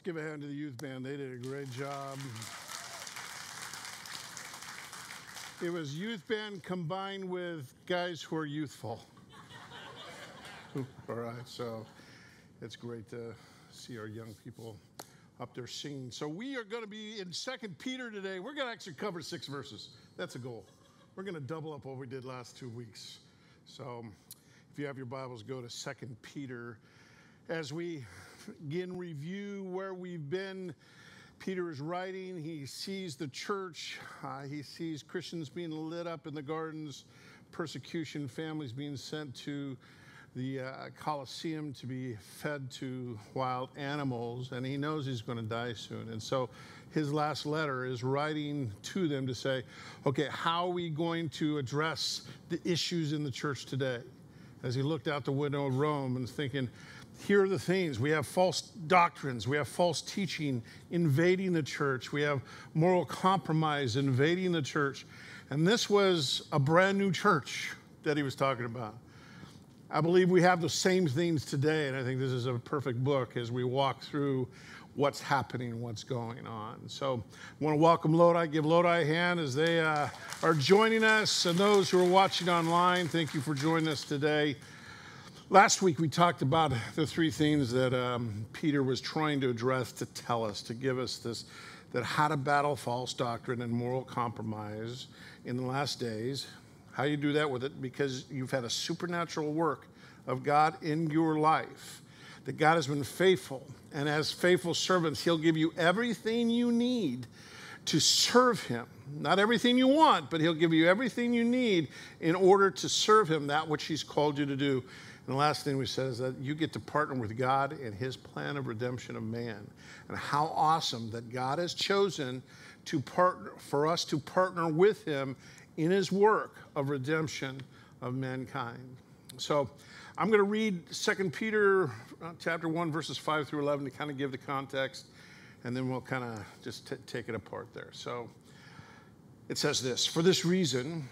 Let's give a hand to the youth band. They did a great job. It was youth band combined with guys who are youthful. All right, so it's great to see our young people up there singing. So we are going to be in Second Peter today. We're going to actually cover six verses. That's a goal. We're going to double up what we did last two weeks. So if you have your Bibles, go to Second Peter as we again review where we've been. Peter is writing. He sees the church. Uh, he sees Christians being lit up in the gardens, persecution, families being sent to the uh, Colosseum to be fed to wild animals, and he knows he's going to die soon. And so his last letter is writing to them to say, okay, how are we going to address the issues in the church today? As he looked out the window of Rome and thinking, here are the things. We have false doctrines. We have false teaching invading the church. We have moral compromise invading the church. And this was a brand new church that he was talking about. I believe we have the same things today, and I think this is a perfect book as we walk through what's happening, what's going on. So I want to welcome Lodi, give Lodi a hand as they uh, are joining us, and those who are watching online, thank you for joining us today. Last week we talked about the three things that um, Peter was trying to address to tell us, to give us this, that how to battle false doctrine and moral compromise in the last days. How you do that with it? Because you've had a supernatural work of God in your life. That God has been faithful, and as faithful servants, He'll give you everything you need to serve Him. Not everything you want, but He'll give you everything you need in order to serve Him, that which He's called you to do. And the last thing we said is that you get to partner with God in his plan of redemption of man. And how awesome that God has chosen to partner for us to partner with him in his work of redemption of mankind. So I'm going to read 2 Peter uh, chapter 1 verses 5 through 11 to kind of give the context and then we'll kind of just t- take it apart there. So it says this, for this reason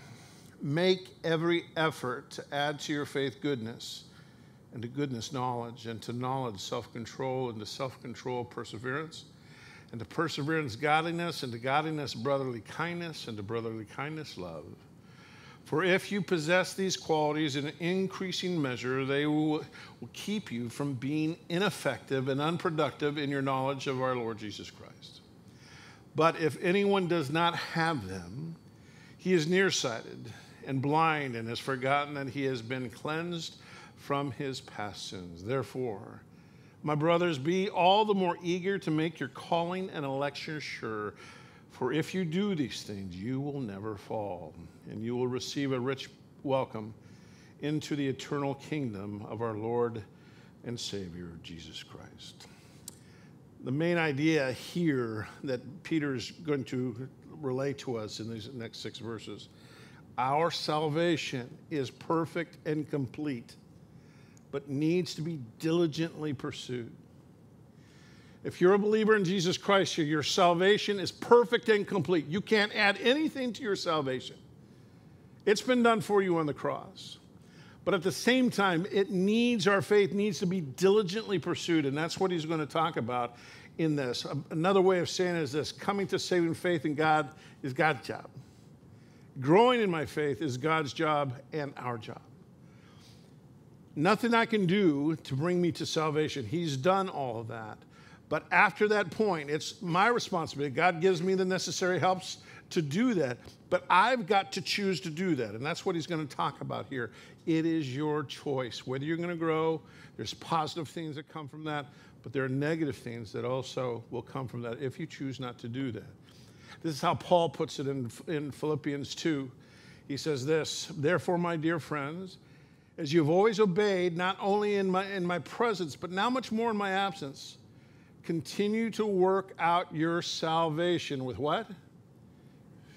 make every effort to add to your faith goodness and to goodness, knowledge, and to knowledge, self control, and to self control, perseverance, and to perseverance, godliness, and to godliness, brotherly kindness, and to brotherly kindness, love. For if you possess these qualities in increasing measure, they will, will keep you from being ineffective and unproductive in your knowledge of our Lord Jesus Christ. But if anyone does not have them, he is nearsighted and blind and has forgotten that he has been cleansed from his past sins. Therefore, my brothers, be all the more eager to make your calling and election sure. For if you do these things, you will never fall, and you will receive a rich welcome into the eternal kingdom of our Lord and Savior, Jesus Christ. The main idea here that Peter is going to relay to us in these next six verses our salvation is perfect and complete but needs to be diligently pursued. If you're a believer in Jesus Christ, your salvation is perfect and complete. You can't add anything to your salvation. It's been done for you on the cross. But at the same time, it needs, our faith needs to be diligently pursued. And that's what he's going to talk about in this. Um, another way of saying it is this coming to saving faith in God is God's job. Growing in my faith is God's job and our job. Nothing I can do to bring me to salvation. He's done all of that. But after that point, it's my responsibility. God gives me the necessary helps to do that. But I've got to choose to do that. And that's what he's going to talk about here. It is your choice. Whether you're going to grow, there's positive things that come from that, but there are negative things that also will come from that if you choose not to do that. This is how Paul puts it in, in Philippians 2. He says this Therefore, my dear friends, as you have always obeyed, not only in my, in my presence, but now much more in my absence. Continue to work out your salvation with what?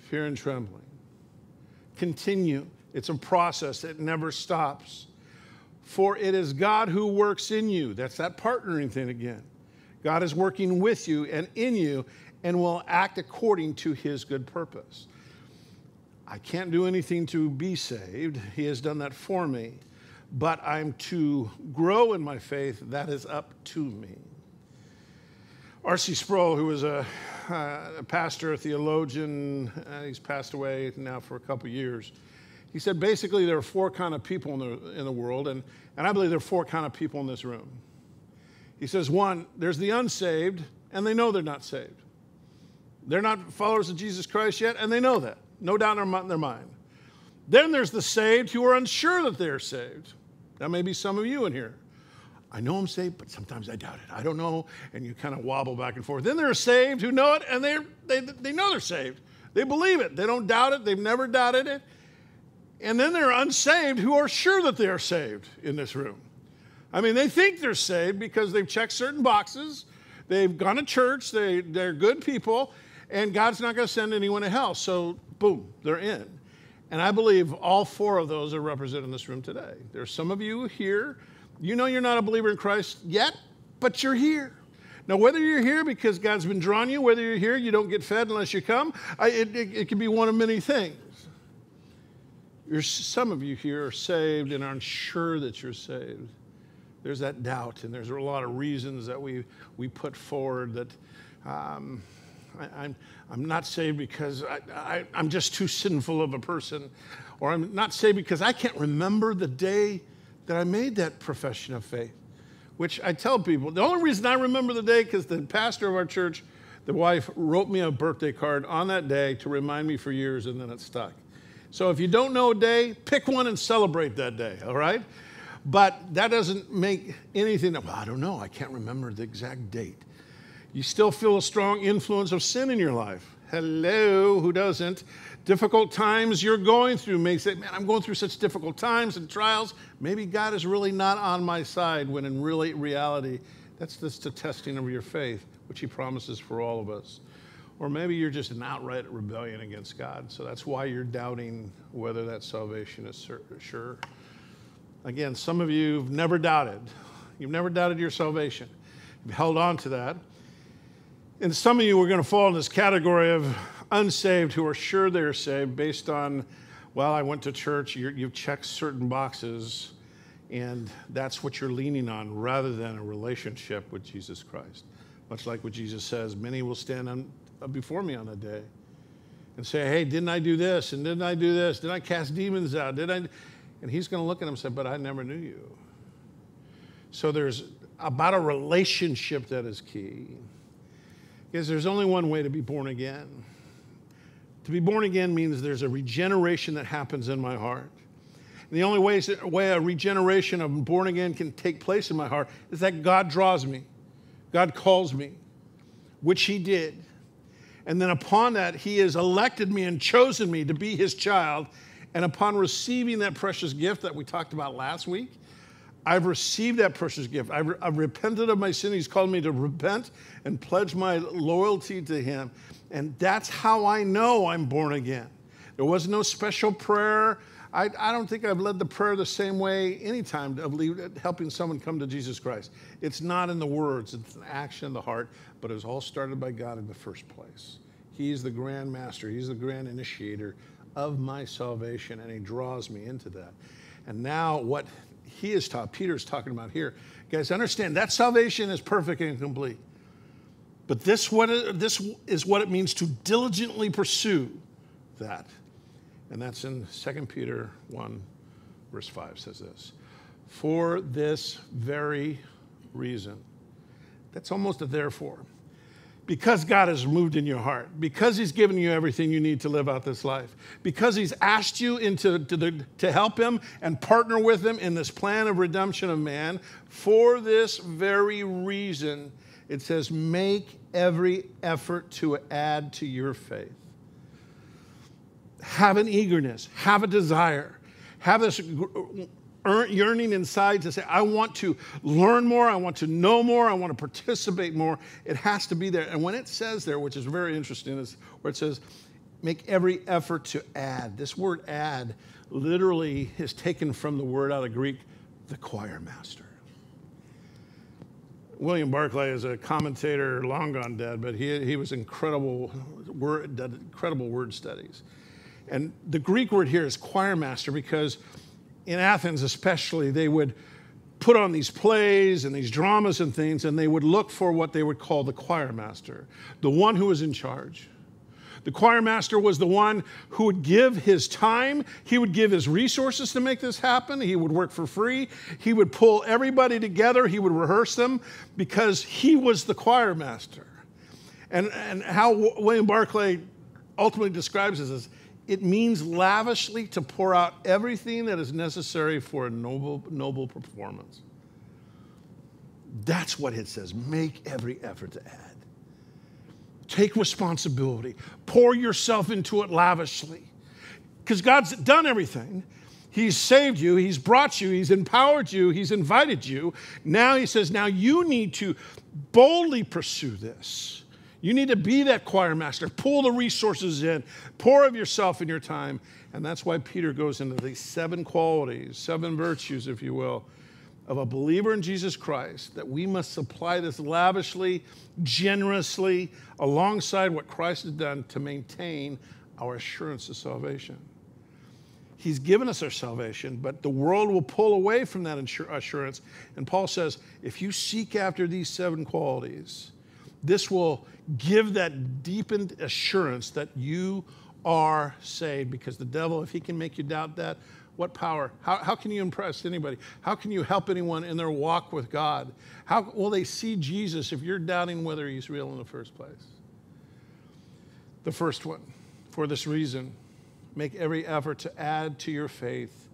Fear and trembling. Continue. It's a process, that never stops. For it is God who works in you. That's that partnering thing again. God is working with you and in you and will act according to his good purpose. I can't do anything to be saved. He has done that for me but I'm to grow in my faith, that is up to me. R.C. Sproul, who was a, uh, a pastor, a theologian, uh, he's passed away now for a couple years. He said basically there are four kind of people in the, in the world, and, and I believe there are four kind of people in this room. He says, one, there's the unsaved, and they know they're not saved. They're not followers of Jesus Christ yet, and they know that. No doubt in their mind. Then there's the saved who are unsure that they're saved. That may be some of you in here. I know I'm saved, but sometimes I doubt it. I don't know. And you kind of wobble back and forth. Then there are saved who know it and they they, they know they're saved. They believe it. They don't doubt it. They've never doubted it. And then there are unsaved who are sure that they are saved in this room. I mean, they think they're saved because they've checked certain boxes, they've gone to church, they, they're good people, and God's not going to send anyone to hell. So, boom, they're in. And I believe all four of those are represented in this room today. There's some of you here you know you're not a believer in Christ yet, but you're here. Now, whether you're here because God's been drawing you, whether you're here, you don't get fed unless you come, I, it, it, it can be one of many things. You're, some of you here are saved and aren't sure that you're saved. There's that doubt, and there's a lot of reasons that we, we put forward that um, I, am I'm, I'm not saved because I, I, I'm just too sinful of a person, or I'm not saved because I can't remember the day that I made that profession of faith, which I tell people. The only reason I remember the day because the pastor of our church, the wife, wrote me a birthday card on that day to remind me for years, and then it stuck. So if you don't know a day, pick one and celebrate that day, all right? But that doesn't make anything, well, I don't know, I can't remember the exact date. You still feel a strong influence of sin in your life. Hello, who doesn't? difficult times you're going through may say, Man, I'm going through such difficult times and trials. Maybe God is really not on my side, when in really reality, that's just a testing of your faith, which He promises for all of us. Or maybe you're just an outright rebellion against God. So that's why you're doubting whether that salvation is sure. Again, some of you have never doubted. You've never doubted your salvation. You've held on to that. And some of you are going to fall in this category of unsaved who are sure they're saved based on, well, I went to church, you have checked certain boxes, and that's what you're leaning on rather than a relationship with Jesus Christ. Much like what Jesus says, many will stand on, uh, before me on that day and say, hey, didn't I do this? And didn't I do this? Did I cast demons out? Did I? And he's going to look at him and say, but I never knew you. So there's about a relationship that is key. Because there's only one way to be born again. To be born again means there's a regeneration that happens in my heart. And the only way, way a regeneration of born again can take place in my heart is that God draws me, God calls me, which He did. And then upon that, He has elected me and chosen me to be His child. And upon receiving that precious gift that we talked about last week, I've received that precious gift. I've, I've, repented of my sin. He's called me to repent and pledge my loyalty to Him. And that's how I know I'm born again. There was no special prayer. I, I don't think I've led the prayer the same way anytime of helping someone come to Jesus Christ. It's not in the words, it's an action in the heart, but it was all started by God in the first place. He's the grand master, He's the grand initiator of my salvation, and He draws me into that. And now, what he is taught, Peter is talking about here, guys, understand that salvation is perfect and complete. But this, what it, this is what it means to diligently pursue that. And that's in 2 Peter 1, verse 5 says this For this very reason. That's almost a therefore. Because God has moved in your heart, because He's given you everything you need to live out this life, because He's asked you into, to, the, to help Him and partner with Him in this plan of redemption of man, for this very reason, it says, make every effort to add to your faith. Have an eagerness, have a desire, have this yearning inside to say, I want to learn more, I want to know more, I want to participate more. It has to be there. And when it says there, which is very interesting, is where it says, make every effort to add. This word add literally is taken from the word out of Greek, the choir master. William Barclay is a commentator, long gone dead, but he, he was incredible word, incredible word studies. And the Greek word here is choir master because in Athens, especially, they would put on these plays and these dramas and things, and they would look for what they would call the choir master, the one who was in charge. The choir master was the one who would give his time, he would give his resources to make this happen, he would work for free, he would pull everybody together, he would rehearse them because he was the choir master. And, and how William Barclay ultimately describes this as it means lavishly to pour out everything that is necessary for a noble, noble performance. That's what it says. Make every effort to add. Take responsibility. Pour yourself into it lavishly. Because God's done everything. He's saved you, He's brought you, He's empowered you, He's invited you. Now He says, now you need to boldly pursue this. You need to be that choir master. Pull the resources in, pour of yourself and your time. And that's why Peter goes into these seven qualities, seven virtues, if you will, of a believer in Jesus Christ that we must supply this lavishly, generously, alongside what Christ has done to maintain our assurance of salvation. He's given us our salvation, but the world will pull away from that assurance. And Paul says, if you seek after these seven qualities, this will give that deepened assurance that you are saved because the devil, if he can make you doubt that, what power? How, how can you impress anybody? How can you help anyone in their walk with God? How will they see Jesus if you're doubting whether he's real in the first place? The first one, for this reason, make every effort to add to your faith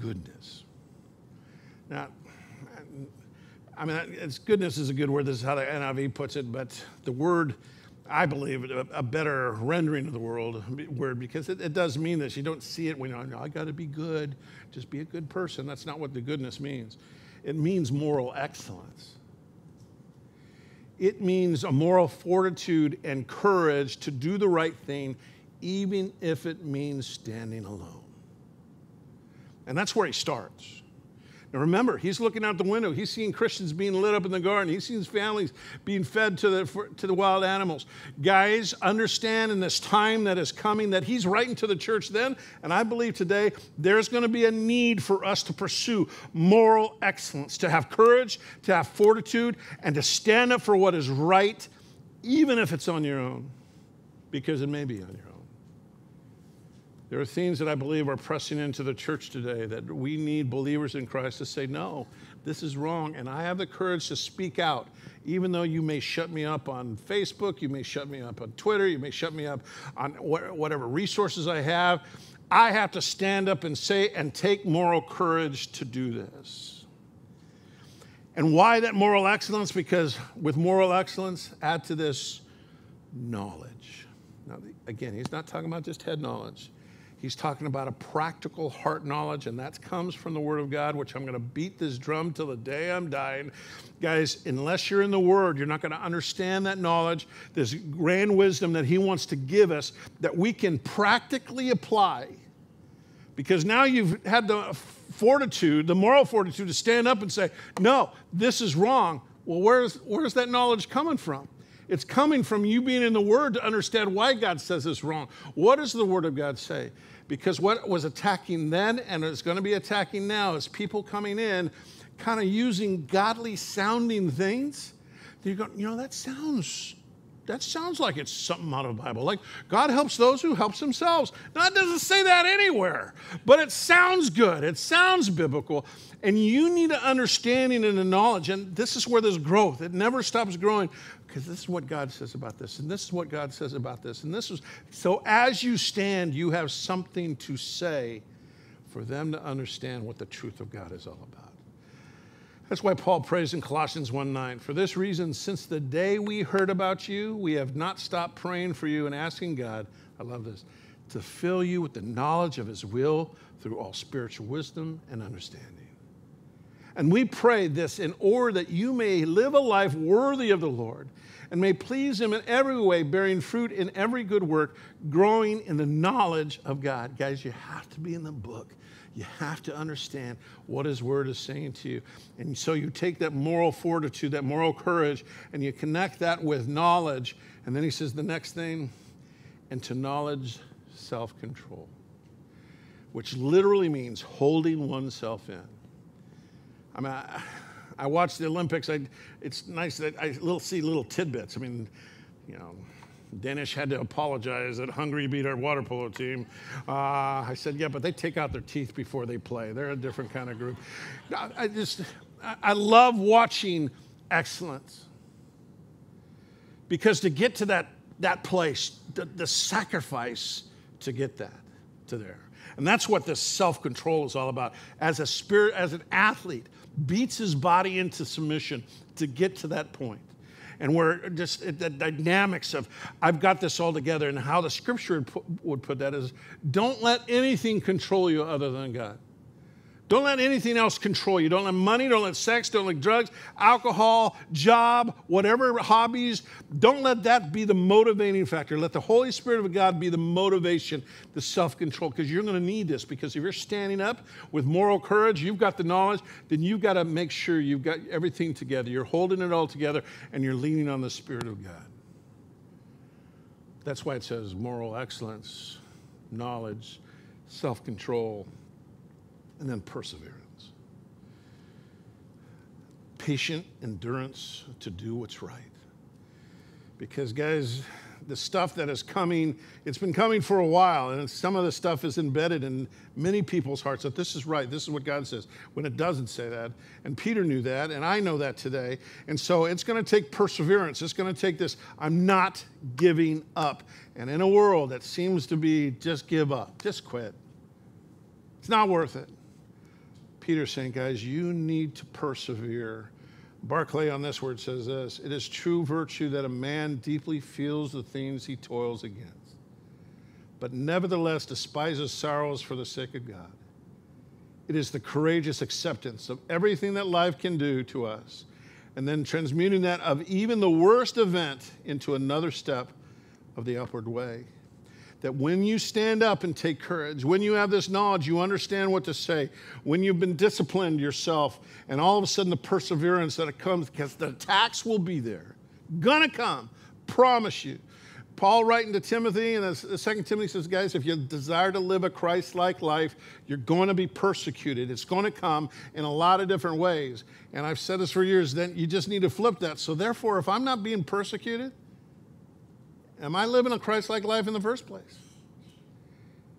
goodness. Now, I mean, it's goodness is a good word. This is how the NIV puts it, but the word I believe, a, a, better rendering of the world word because it, it, does mean this. You don't see it when you're, I got to be good. Just be a good person. That's not what the goodness means. It means moral excellence. It means a moral fortitude and courage to do the right thing, even if it means standing alone. And that's where he starts. Now remember, he's looking out the window. He's seeing Christians being lit up in the garden. He's seeing families being fed to the, to the wild animals. Guys, understand in this time that is coming that he's writing to the church then, and I believe today there's going to be a need for us to pursue moral excellence, to have courage, to have fortitude, and to stand up for what is right, even if it's on your own, because it may be on your own. There are things that I believe are pressing into the church today that we need believers in Christ to say, no, this is wrong. And I have the courage to speak out, even though you may shut me up on Facebook, you may shut me up on Twitter, you may shut me up on whatever resources I have. I have to stand up and say and take moral courage to do this. And why that moral excellence? Because with moral excellence, add to this knowledge. Now, again, he's not talking about just head knowledge. He's talking about a practical heart knowledge, and that comes from the Word of God, which I'm going to beat this drum till the day I'm dying. Guys, unless you're in the Word, you're not going to understand that knowledge, this grand wisdom that He wants to give us that we can practically apply. Because now you've had the fortitude, the moral fortitude to stand up and say, No, this is wrong. Well, where's, where's that knowledge coming from? It's coming from you being in the Word to understand why God says this wrong. What does the Word of God say? Because what was attacking then and is going to be attacking now is people coming in kind of using godly sounding things. You go, you know, that sounds that sounds like it's something out of the Bible. Like God helps those who helps themselves. Now it doesn't say that anywhere, but it sounds good. It sounds biblical. And you need an understanding and a knowledge. And this is where there's growth. It never stops growing because this is what God says about this, and this is what God says about this, and this is so as you stand, you have something to say for them to understand what the truth of God is all about. That's why Paul prays in Colossians 1 9. For this reason, since the day we heard about you, we have not stopped praying for you and asking God, I love this, to fill you with the knowledge of his will through all spiritual wisdom and understanding. And we pray this in order that you may live a life worthy of the Lord and may please Him in every way, bearing fruit in every good work, growing in the knowledge of God. Guys, you have to be in the book. You have to understand what His Word is saying to you. And so you take that moral fortitude, that moral courage, and you connect that with knowledge. And then He says the next thing, and to knowledge, self control, which literally means holding oneself in. I mean, I, I watch the Olympics. I, it's nice that I little, see little tidbits. I mean, you know, Danish had to apologize that Hungary beat our water polo team. Uh, I said, yeah, but they take out their teeth before they play. They're a different kind of group. I just, I love watching excellence because to get to that, that place, the, the sacrifice to get that to there. And that's what this self control is all about. As a spirit, as an athlete, beats his body into submission to get to that point and we're just the dynamics of I've got this all together and how the scripture would put, would put that is don't let anything control you other than God. Don't let anything else control you. Don't let money, don't let sex, don't let drugs, alcohol, job, whatever hobbies. Don't let that be the motivating factor. Let the Holy Spirit of God be the motivation, the self control, because you're going to need this. Because if you're standing up with moral courage, you've got the knowledge, then you've got to make sure you've got everything together. You're holding it all together and you're leaning on the Spirit of God. That's why it says moral excellence, knowledge, self control and then perseverance. Patient endurance to do what's right. Because, guys, the stuff that is coming, it's been coming for a while, and some of the stuff is embedded in many people's hearts that this is right, this is what God says, when it doesn't say that. And Peter knew that, and I know that today. And so it's going to take perseverance. It's going to take this I'm not giving up. And in a world that seems to be just give up, just quit, it's not worth it. Peter saying, guys, you need to persevere. Barclay on this word says this It is true virtue that a man deeply feels the things he toils against, but nevertheless despises sorrows for the sake of God. It is the courageous acceptance of everything that life can do to us, and then transmuting that of even the worst event into another step of the upward way that when you stand up and take courage, when you have this knowledge, you understand what to say, when you've been disciplined yourself, and all of a sudden the perseverance that it comes, because the attacks will be there, gonna come, promise you. Paul writing to Timothy, and the second Timothy says, guys, if you desire to live a Christ-like life, you're going to be persecuted. It's going to come in a lot of different ways. And I've said this for years, then you just need to flip that. So therefore, if I'm not being persecuted, Am I living a Christ like life in the first place?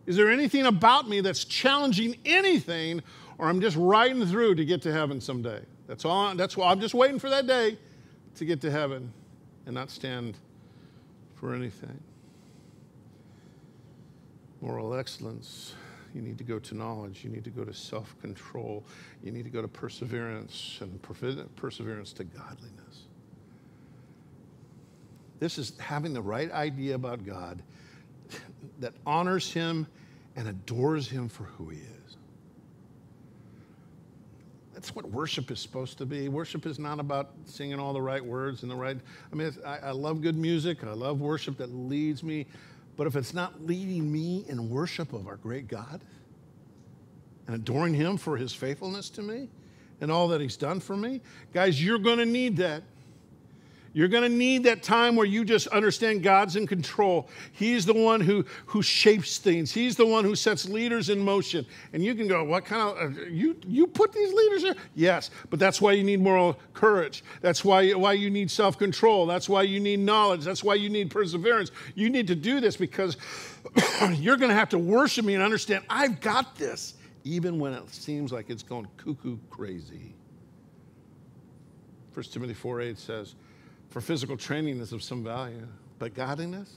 Is there anything about me that's challenging anything, or I'm just riding through to get to heaven someday? That's all. That's why I'm just waiting for that day to get to heaven and not stand for anything. Moral excellence. You need to go to knowledge. You need to go to self control. You need to go to perseverance and perseverance to godliness. This is having the right idea about God that honors Him and adores Him for who He is. That's what worship is supposed to be. Worship is not about singing all the right words and the right. I mean, I, I love good music. I love worship that leads me. But if it's not leading me in worship of our great God and adoring Him for His faithfulness to me and all that He's done for me, guys, you're going to need that. You're going to need that time where you just understand God's in control. He's the one who, who shapes things. He's the one who sets leaders in motion. And you can go, what kind of, uh, you, you put these leaders there? Yes, but that's why you need moral courage. That's why, why you need self control. That's why you need knowledge. That's why you need perseverance. You need to do this because you're going to have to worship me and understand I've got this, even when it seems like it's going cuckoo crazy. 1 Timothy 4 8 says, for physical training is of some value, but godliness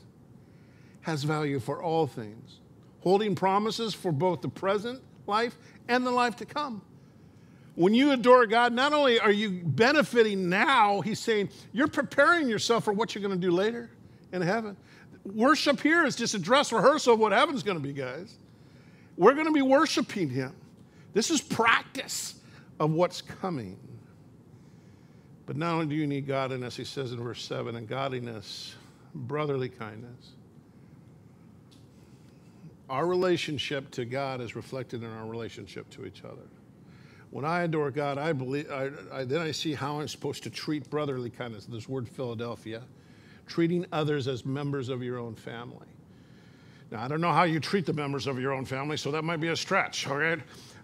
has value for all things, holding promises for both the present life and the life to come. When you adore God, not only are you benefiting now, He's saying you're preparing yourself for what you're going to do later in heaven. Worship here is just a dress rehearsal of what heaven's going to be, guys. We're going to be worshiping Him. This is practice of what's coming. But not only do you need godliness, he says in verse 7, and godliness, brotherly kindness. Our relationship to God is reflected in our relationship to each other. When I adore God, I believe, I, I, then I see how I'm supposed to treat brotherly kindness, this word Philadelphia, treating others as members of your own family. Now, I don't know how you treat the members of your own family, so that might be a stretch, all right?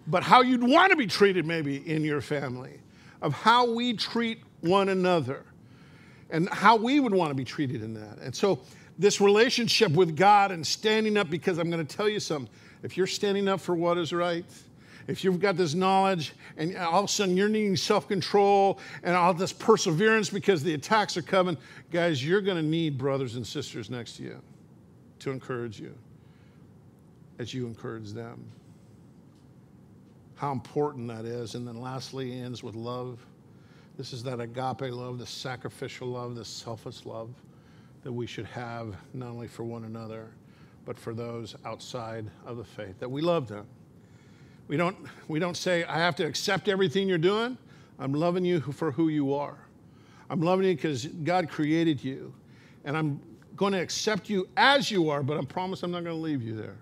but how you'd want to be treated maybe in your family, of how we treat one another, and how we would want to be treated in that. And so, this relationship with God and standing up, because I'm going to tell you something. If you're standing up for what is right, if you've got this knowledge and all of a sudden you're needing self control and all this perseverance because the attacks are coming, guys, you're going to need brothers and sisters next to you to encourage you as you encourage them. How important that is. And then lastly, ends with love. This is that agape love, the sacrificial love, the selfless love that we should have not only for one another, but for those outside of the faith, that we love them. We don't, we don't say, I have to accept everything you're doing. I'm loving you for who you are. I'm loving you because God created you. And I'm going to accept you as you are, but I promise I'm not going to leave you there.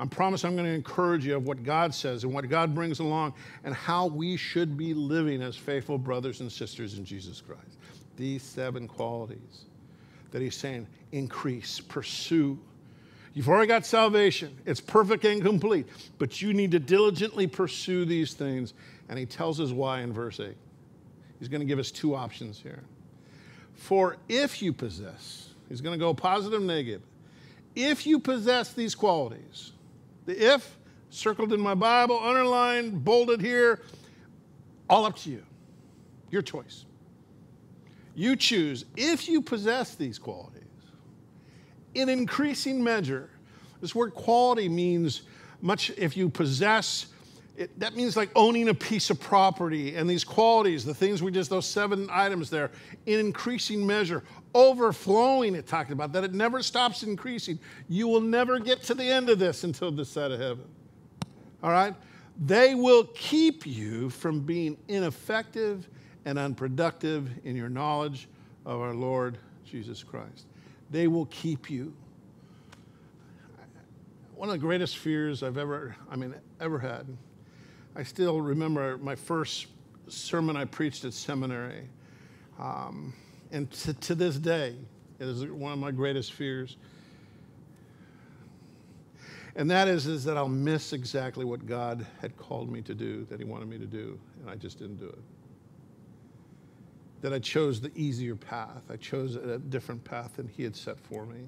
I promise I'm going to encourage you of what God says and what God brings along and how we should be living as faithful brothers and sisters in Jesus Christ. These seven qualities that he's saying increase, pursue. You've already got salvation, it's perfect and complete, but you need to diligently pursue these things. And he tells us why in verse 8. He's going to give us two options here. For if you possess, he's going to go positive, negative. If you possess these qualities, the if, circled in my Bible, underlined, bolded here, all up to you. Your choice. You choose if you possess these qualities in increasing measure. This word quality means much if you possess, it, that means like owning a piece of property and these qualities, the things we just, those seven items there, in increasing measure, overflowing, it talked about, that it never stops increasing. You will never get to the end of this until the side of heaven. All right? They will keep you from being ineffective and unproductive in your knowledge of our Lord Jesus Christ. They will keep you. One of the greatest fears I've ever, I mean, ever had. I still remember my first sermon I preached at seminary. Um, and to, to this day, it is one of my greatest fears. And that is, is that I'll miss exactly what God had called me to do, that He wanted me to do, and I just didn't do it. That I chose the easier path. I chose a different path than He had set for me.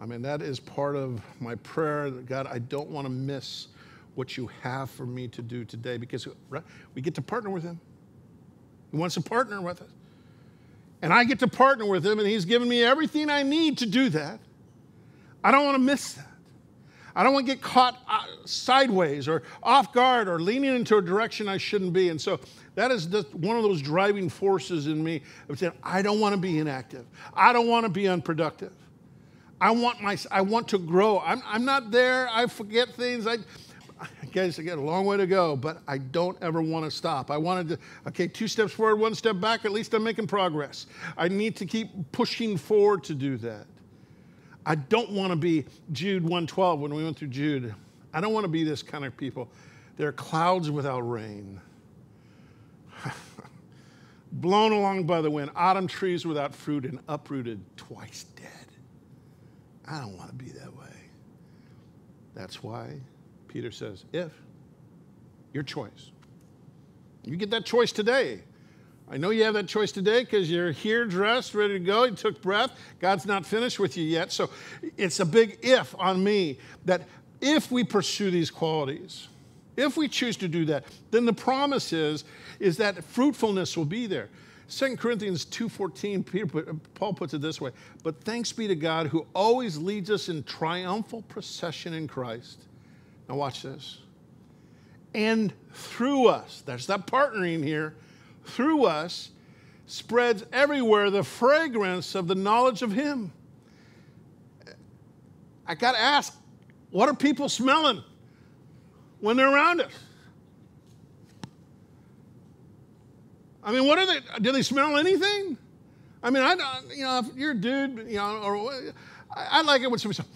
I mean, that is part of my prayer that God, I don't want to miss what you have for me to do today because we get to partner with Him. He wants to partner with us. And I get to partner with him, and he's given me everything I need to do that. I don't want to miss that. I don't want to get caught uh, sideways or off guard or leaning into a direction I shouldn't be. And so that is just one of those driving forces in me of saying, I don't want to be inactive. I don't want to be unproductive. I want, my, I want to grow. I'm, I'm not there. I forget things. I, guys, I got a long way to go, but I don't ever want to stop. I wanted to, okay, two steps forward, one step back, at least I'm making progress. I need to keep pushing forward to do that. I don't want to be Jude 112 when we went through Jude. I don't want to be this kind of people. They're clouds without rain, blown along by the wind, autumn trees without fruit, and uprooted twice dead. I don't want to be that way. That's why Peter says, if, your choice. You get that choice today. I know you have that choice today because you're here dressed, ready to go. You took breath. God's not finished with you yet. So it's a big if on me that if we pursue these qualities, if we choose to do that, then the promise is, is that fruitfulness will be there. 2 Corinthians 2.14, Peter Paul puts it this way, but thanks be to God who always leads us in triumphal procession in Christ now, watch this. And through us, there's that partnering here, through us spreads everywhere the fragrance of the knowledge of Him. I got to ask, what are people smelling when they're around us? I mean, what are they? Do they smell anything? I mean, I, don't. you know, if you're a dude, you know, or I, I like it when somebody says,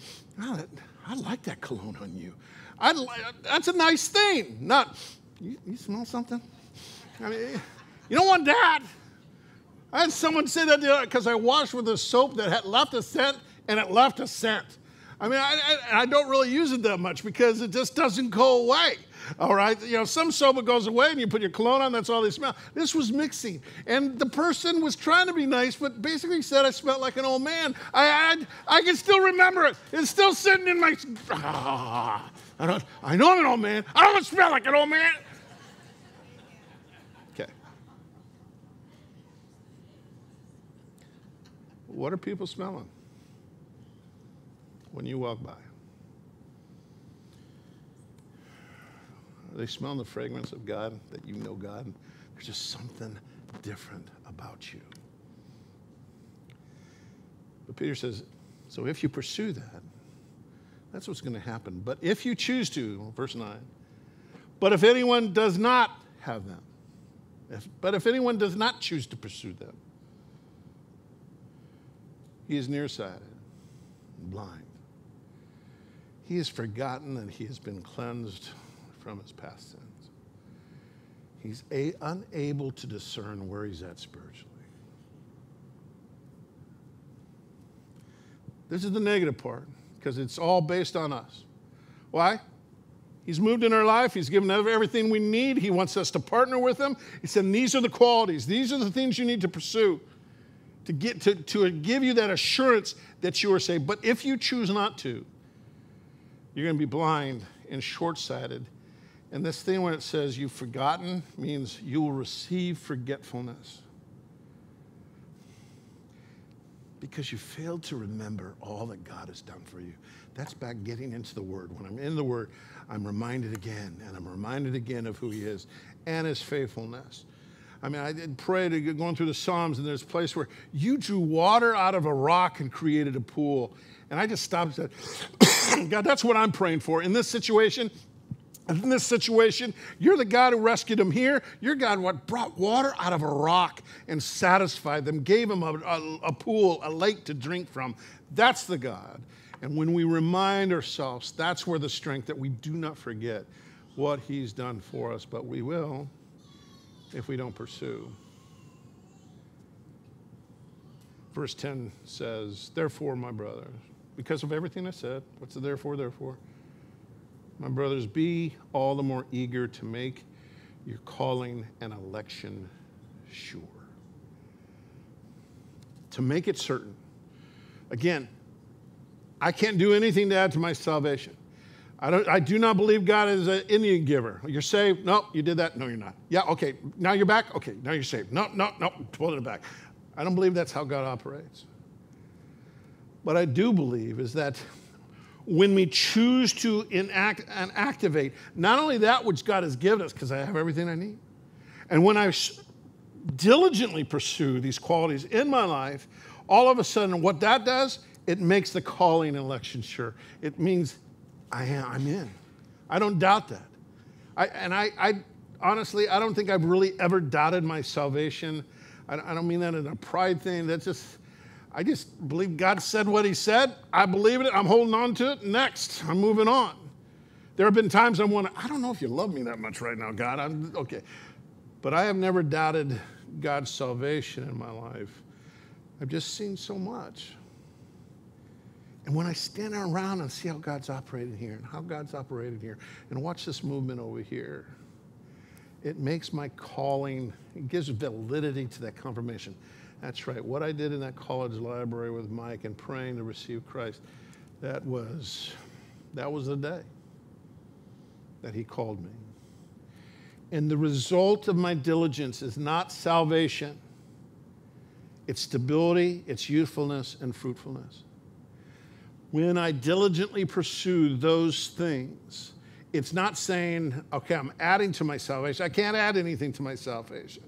oh, I like that cologne on you. I'd, that's a nice thing. Not, you, you smell something? I mean, you don't want that. I had someone say that because I washed with a soap that had left a scent and it left a scent. I mean, I, I, I, don't really use it that much because it just doesn't go away. All right. You know, some soap goes away and you put your cologne on, that's all they smell. This was mixing. And the person was trying to be nice, but basically said I smelled like an old man. I, I, I can still remember it. It's still sitting in my. Ah, I, don't, I know I'm an old man. I don't smell like an old man. Okay. What are people smelling? when you walk by? Are they smelling the fragrance of God, that you know God? There's just something different about you. But Peter says, so if you pursue that, that's what's going to happen. But if you choose to, verse 9, but if anyone does not have them, if, but if anyone does not choose to pursue them, he is nearsighted, blind he has forgotten and he has been cleansed from his past sins. He's a, unable to discern where he's at spiritually. This is the negative part because it's all based on us. Why? He's moved in our life. He's given everything we need. He wants us to partner with him. He said, These are the qualities, these are the things you need to pursue to, get, to, to give you that assurance that you are saved. But if you choose not to, you're going to be blind and short sighted. And this thing, when it says you've forgotten, means you will receive forgetfulness. Because you failed to remember all that God has done for you. That's back getting into the Word. When I'm in the Word, I'm reminded again, and I'm reminded again of who He is and His faithfulness. I mean, I did pray to going through the Psalms, and there's a place where you drew water out of a rock and created a pool. And I just stopped and said, God, that's what I'm praying for. In this situation, in this situation, you're the God who rescued them here. You're God what brought water out of a rock and satisfied them, gave them a, a, a pool, a lake to drink from. That's the God. And when we remind ourselves, that's where the strength that we do not forget what He's done for us, but we will if we don't pursue. Verse 10 says, Therefore, my brothers, because of everything I said. What's the therefore, therefore? My brothers, be all the more eager to make your calling and election sure. To make it certain. Again, I can't do anything to add to my salvation. I, don't, I do not believe God is an Indian giver. You're saved. No, you did that. No, you're not. Yeah, okay. Now you're back. Okay, now you're saved. No, no, no. Pull it back. I don't believe that's how God operates. What I do believe is that when we choose to enact and activate not only that which God has given us, because I have everything I need, and when I diligently pursue these qualities in my life, all of a sudden, what that does, it makes the calling and election sure. It means I am, I'm in. I don't doubt that. I, and I, I honestly, I don't think I've really ever doubted my salvation. I, I don't mean that in a pride thing. That's just, I just believe God said what He said. I believe it. I'm holding on to it. Next, I'm moving on. There have been times I'm wondering, I don't know if you love me that much right now, God. I'm okay. But I have never doubted God's salvation in my life. I've just seen so much. And when I stand around and see how God's operated here and how God's operated here and watch this movement over here, it makes my calling, it gives validity to that confirmation. That's right. What I did in that college library with Mike and praying to receive Christ, that was that was the day that he called me. And the result of my diligence is not salvation. It's stability, it's youthfulness and fruitfulness. When I diligently pursue those things, it's not saying, okay, I'm adding to my salvation. I can't add anything to my salvation.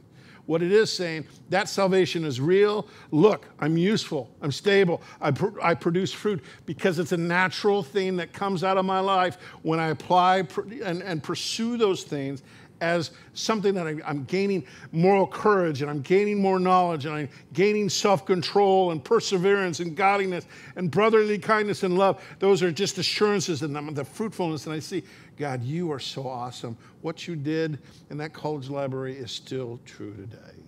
What it is saying, that salvation is real. Look, I'm useful, I'm stable, I, pr- I produce fruit because it's a natural thing that comes out of my life when I apply pr- and, and pursue those things as something that I, am gaining moral courage and I'm gaining more knowledge and I'm gaining self control and perseverance and godliness and brotherly kindness and love. Those are just assurances and the fruitfulness. And I see, God, you are so awesome. What you did in that college library is still true today.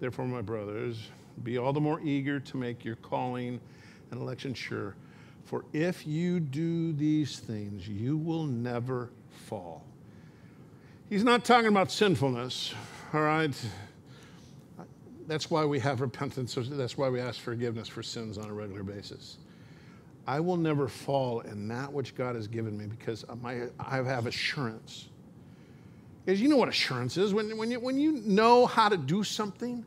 Therefore, my brothers, be all the more eager to make your calling and election sure. For if you do these things, you will never fall. He's not talking about sinfulness, all right? That's why we have repentance. That's why we ask forgiveness for sins on a regular basis. I will never fall in that which God has given me because my, I have assurance. Because you know what assurance is. When, when, you, when you know how to do something,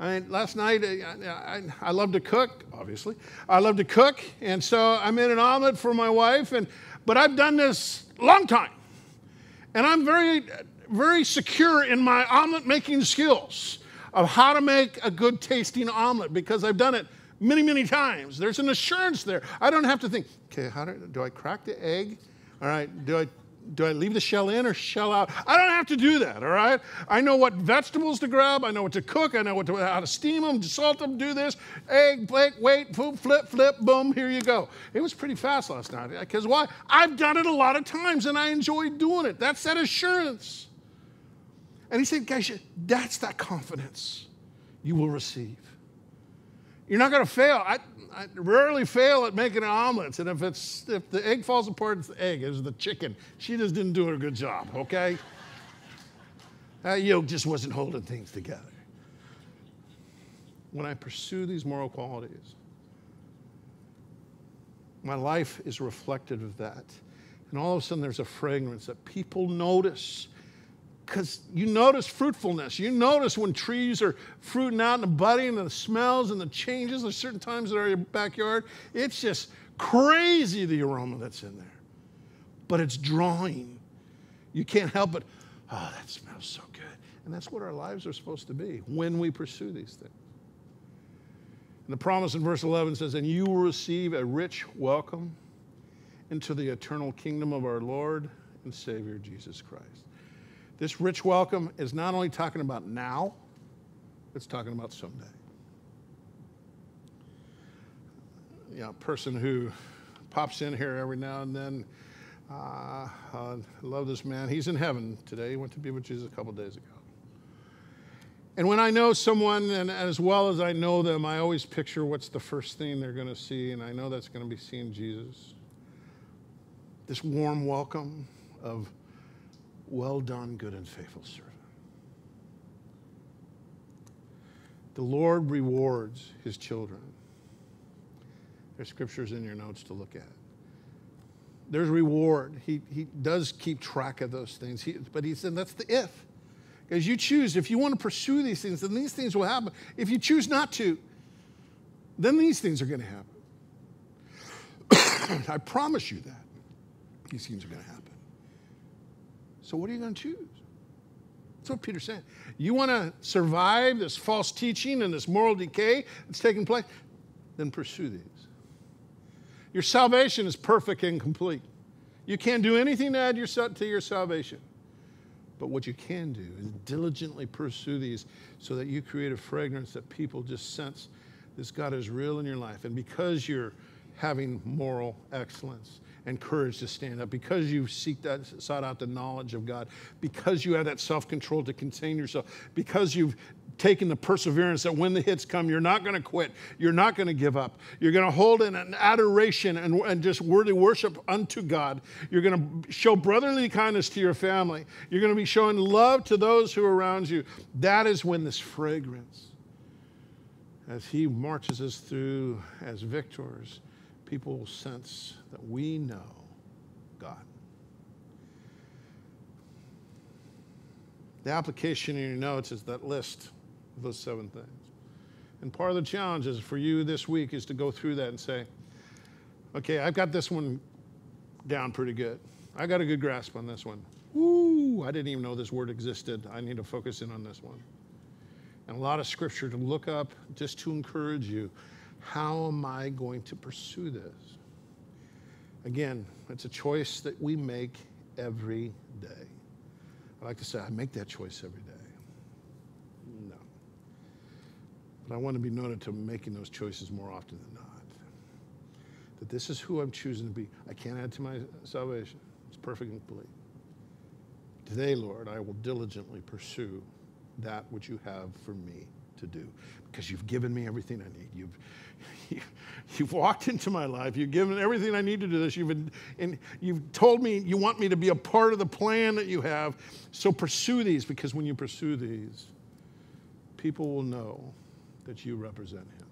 I mean, last night, I, I, I, love to cook, obviously. I love to cook, and so I made an omelet for my wife, and, but I've done this a long time. And I'm very, very secure in my omelet making skills of how to make a good tasting omelet because I've done it many, many times. There's an assurance there. I don't have to think, okay, how do, do I crack the egg? All right, do I do I leave the shell in or shell out? I don't have to do that, all right? I know what vegetables to grab. I know what to cook. I know what to, how to steam them, salt them, do this. Egg, wait, wait, poop, flip, flip, boom, here you go. It was pretty fast last night. Because why? I've done it a lot of times and I enjoy doing it. That's that assurance. And he said, guys, that's that confidence you will receive. You're not going to fail. I, I rarely fail at making omelets, and if it's if the egg falls apart, it's the egg. It's the chicken. She just didn't do a good job. Okay. That yolk just wasn't holding things together. When I pursue these moral qualities, my life is reflective of that. And all of a sudden, there's a fragrance that people notice because you notice fruitfulness. You notice when trees are fruiting out and budding and the smells and the changes. There's certain times in our backyard. It's just crazy the aroma that's in there. But it's drawing. You can't help it. Oh, ah, that smells so good. And that's what our lives are supposed to be when we pursue these things. And the promise in verse 11 says, And you will receive a rich welcome into the eternal kingdom of our Lord and Savior Jesus Christ. This rich welcome is not only talking about now, it's talking about someday. You know, a person who pops in here every now and then. Uh, I love this man. He's in heaven today. He went to be with Jesus a couple days ago. And when I know someone, and as well as I know them, I always picture what's the first thing they're going to see, and I know that's going to be seeing Jesus. This warm welcome of well done, good and faithful servant. The Lord rewards his children. There's scriptures in your notes to look at. There's reward. He, he does keep track of those things. He, but he said that's the if. Because you choose, if you want to pursue these things, then these things will happen. If you choose not to, then these things are going to happen. I promise you that. These things are going to happen. So what are you going to choose? That's what Peter's saying. You want to survive this false teaching and this moral decay that's taking place? Then pursue these. Your salvation is perfect and complete. You can't do anything to add your, to your salvation. But what you can do is diligently pursue these so that you create a fragrance that people just sense this God is real in your life. And because you're having moral excellence, and courage to stand up, because you seek that, sought out the knowledge of God, because you have that self control to contain yourself, because you've taken the perseverance that when the hits come, you're not going to quit, you're not going to give up, you're going to hold in an adoration and, and just worthy worship unto God. You're going to show brotherly kindness to your family, you're going to be showing love to those who are around you. That is when this fragrance, as He marches us through as victors, people will sense that we know God. The application in your notes is that list of those seven things. And part of the challenge is for you this week is to go through that and say, okay, I've got this one down pretty good. I got a good grasp on this one. Woo, I didn't even know this word existed. I need to focus in on this one. And a lot of scripture to look up just to encourage you. How am I going to pursue this? Again, it's a choice that we make every day. I like to say, I make that choice every day. No. But I want to be noted to making those choices more often than not. That this is who I'm choosing to be. I can't add to my salvation, it's perfect and complete. Today, Lord, I will diligently pursue that which you have for me to do because you've given me everything I need. You've, you, you've walked into my life. You've given everything I need to do this. You've, been, and you've told me you want me to be a part of the plan that you have. So pursue these because when you pursue these, people will know that you represent him.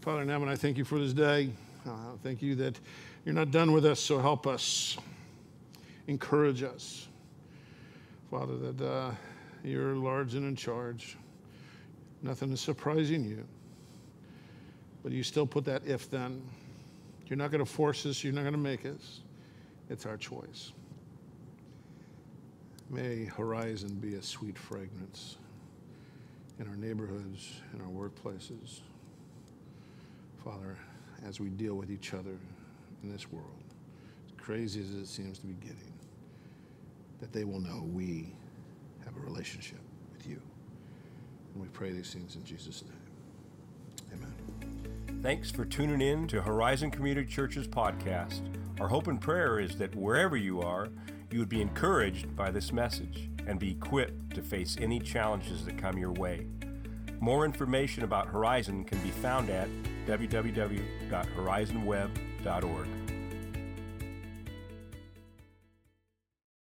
Father in heaven, I thank you for this day. Uh, thank you that you're not done with us, so help us. Encourage us. Father, that uh, you're large and in charge. Nothing is surprising you. But you still put that if then. You're not going to force us, you're not going to make us. It's our choice. May Horizon be a sweet fragrance in our neighborhoods, in our workplaces. Father, as we deal with each other in this world, as crazy as it seems to be getting, that they will know we have a relationship with you. And we pray these things in Jesus' name. Amen. Thanks for tuning in to Horizon Community Church's podcast. Our hope and prayer is that wherever you are, you would be encouraged by this message and be equipped to face any challenges that come your way. More information about Horizon can be found at www.horizonweb.org.